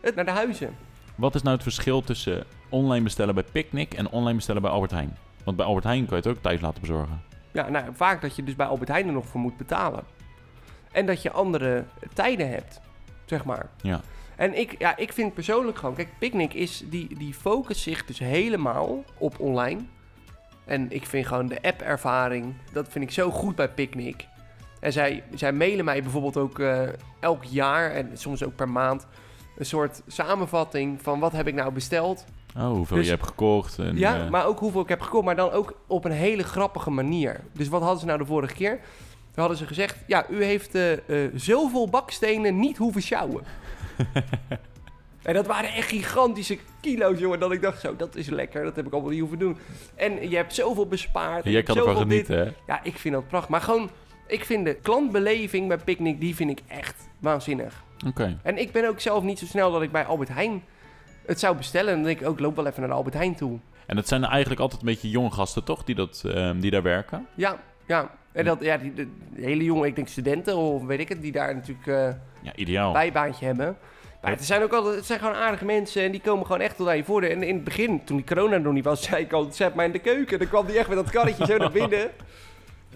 het naar de huizen. Wat is nou het verschil tussen online bestellen bij Picnic en online bestellen bij Albert Heijn? Want bij Albert Heijn kan je het ook thuis laten bezorgen. Ja, nou, vaak dat je dus bij Albert Heijn er nog voor moet betalen. En dat je andere tijden hebt, zeg maar. Ja. En ik, ja, ik vind persoonlijk gewoon... Kijk, Picnic is... Die, die focust zich dus helemaal op online. En ik vind gewoon de app-ervaring... Dat vind ik zo goed bij Picnic. En zij, zij mailen mij bijvoorbeeld ook eh, elk jaar... En soms ook per maand... Een soort samenvatting van wat heb ik nou besteld. Oh, hoeveel Dus- je hebt gekocht. En, Ja, eh, maar ook hoeveel ik heb gekocht, maar dan ook op een hele grappige manier. Dus wat hadden ze nou de vorige keer? Toen hadden ze gezegd, ja, u heeft eh, eh, zoveel bakstenen niet hoeven sjouwen. en dat waren echt gigantische kilo's, jongen. Dat ik dacht, zo, dat is lekker, dat heb ik allemaal niet hoeven doen. En je hebt zoveel bespaard. en jij kan ervan zoveel dit. genieten, hè? Ja, ik vind dat prachtig. Maar gewoon, ik vind de klantbeleving bij Picnic, die vind ik echt waanzinnig. Oké. En ik ben ook zelf niet zo snel dat ik bij Albert Heijn het zou bestellen. En dan denk ik ook, loop wel even naar Albert Heijn toe. En dat zijn eigenlijk altijd een beetje jonge gasten, toch? Die, dat, ehm, die daar werken. Ja, ja. En dat, ja, die, de, hele jonge, ik denk studenten of weet ik het, die daar natuurlijk eh Ja, ideaal. bijbaantje hebben. Maar het zijn ook altijd, het zijn gewoon aardige mensen en die komen gewoon echt tot aan je voordeur. En in het begin, toen die corona nog niet was, zei ik al, zet mij in de keuken. Dan kwam die echt met dat karretje zo naar binnen.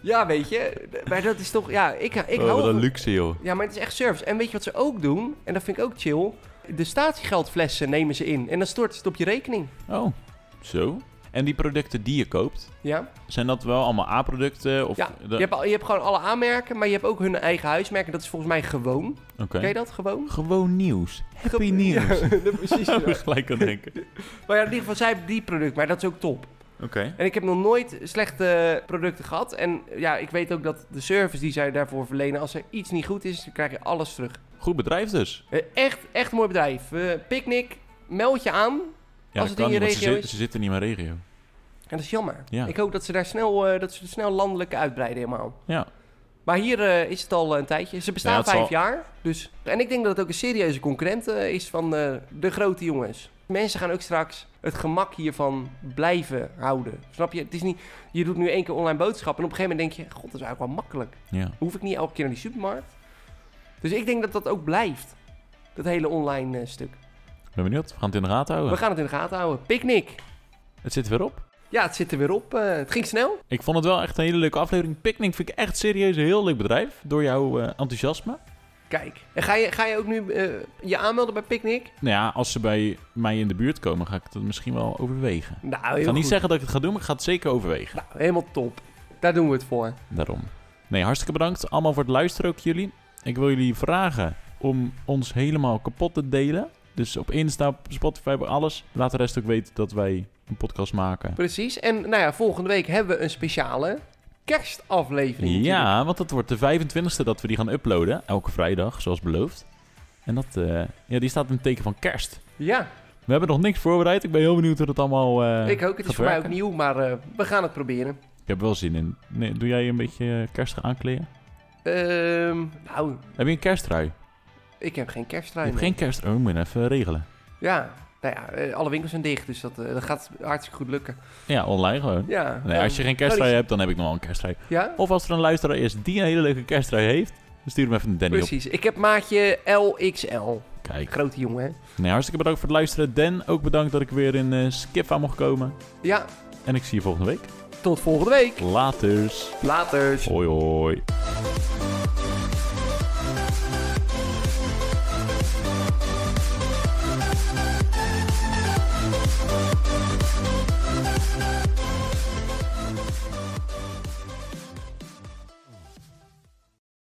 Ja, weet je. Maar dat is toch, ja, ik, ik oh, hou wat een luxe, joh. Ja, maar het is echt service. En weet je wat ze ook doen? En dat vind ik ook chill. De statiegeldflessen nemen ze in. En dan stort het op je rekening. Oh, zo. En die producten die je koopt, Ja? zijn dat wel allemaal A-producten? Of Ja, de- je hebt, al- je hebt gewoon alle aanmerken, maar je hebt ook hun eigen huismerken. Dat is volgens mij gewoon. Oké. Ken je dat gewoon? Gewoon nieuws. Happy Ge- nieuws. Ja, precies. Ik gelijk aan denken. Maar ja, in ieder geval, zij hebben die product, maar dat is ook top. Oké. En ik heb nog nooit slechte producten gehad. En ja, ik weet ook dat de service die zij daarvoor verlenen, als er iets niet goed is, dan krijg je alles terug. Goed bedrijf dus. Eh, Echt, echt mooi bedrijf. Eh Picnic, meld je aan. Ja, Als het in je niet, ze, regio zit- is. ze zitten niet in mijn regio. En dat is jammer. Ja. Ik hoop dat ze daar snel, eh, dat ze snel landelijk uitbreiden helemaal. Ja. Maar hier is het al een tijdje. Ze bestaan Ja, vijf zal- jaar. Dus. En ik denk dat het ook een serieuze concurrent is van de grote jongens. Mensen gaan ook straks het gemak hiervan blijven houden. Snap je? Het is niet, je doet nu één keer online boodschappen en op een gegeven moment denk je... God, dat is eigenlijk wel makkelijk. Ja. Hoef ik niet elke keer naar die supermarkt? Dus ik denk dat dat ook blijft. Dat hele online eh, stuk. Ben benieuwd. We gaan het in de gaten houden. We gaan het in de gaten houden. Picnic. Het zit weer op. Ja, het zit er weer op. Eh, het ging snel. Ik vond het wel echt een hele leuke aflevering. Picnic vind ik echt serieus een heel leuk bedrijf. Door jouw eh, enthousiasme. Kijk. En ga je, ga je ook nu eh, je aanmelden bij Picnic? Nou ja, als ze bij mij in de buurt komen, ga ik het misschien wel overwegen. Nou, Ik ga niet goed. zeggen dat ik het ga doen, maar ik ga het zeker overwegen. Nou, helemaal top. Daar doen we het voor. Daarom. Nee, hartstikke bedankt allemaal voor het luisteren ook jullie. Ik wil jullie vragen om ons helemaal kapot te delen. Dus op Insta, op Spotify, op alles. Laat de rest ook weten dat wij een podcast maken. Precies. En nou ja, volgende week hebben we een speciale kerstaflevering. natuurlijk. Ja, want dat wordt de 25e dat we die gaan uploaden. Elke vrijdag, zoals beloofd. En dat, eh, ja, die staat in het teken van kerst. Ja, We hebben nog niks voorbereid. Ik ben heel benieuwd hoe dat allemaal eh ik ook. Het is voor mij ook nieuw, maar eh, we gaan het proberen. Ik heb wel zin in. Nee, doe jij een beetje kerstig aankleden? Ehm, nou, Heb je een kersttrui? ik heb geen Je kersttrui. hebt nee. geen kersttrui. Oh, moet je even regelen. Ja, nou ja, eh, alle winkels zijn dicht, dus dat, eh, dat gaat hartstikke goed lukken. Ja, online gewoon. Ja. Nee, als je geen kersttrui hebt, dan heb ik nog wel een kersttrui. Ja, Of als er een luisteraar is die een hele leuke kersttrui heeft, dan stuur hem even een Danny precies. Ik heb maatje LXL. Kijk. Grote jongen, hè? Nee, hartstikke bedankt voor het luisteren. Dan, ook bedankt dat ik weer in eh Skippa mocht komen. Ja, En ik zie je volgende week. tot volgende week. Laters. Laters. Hoi hoi.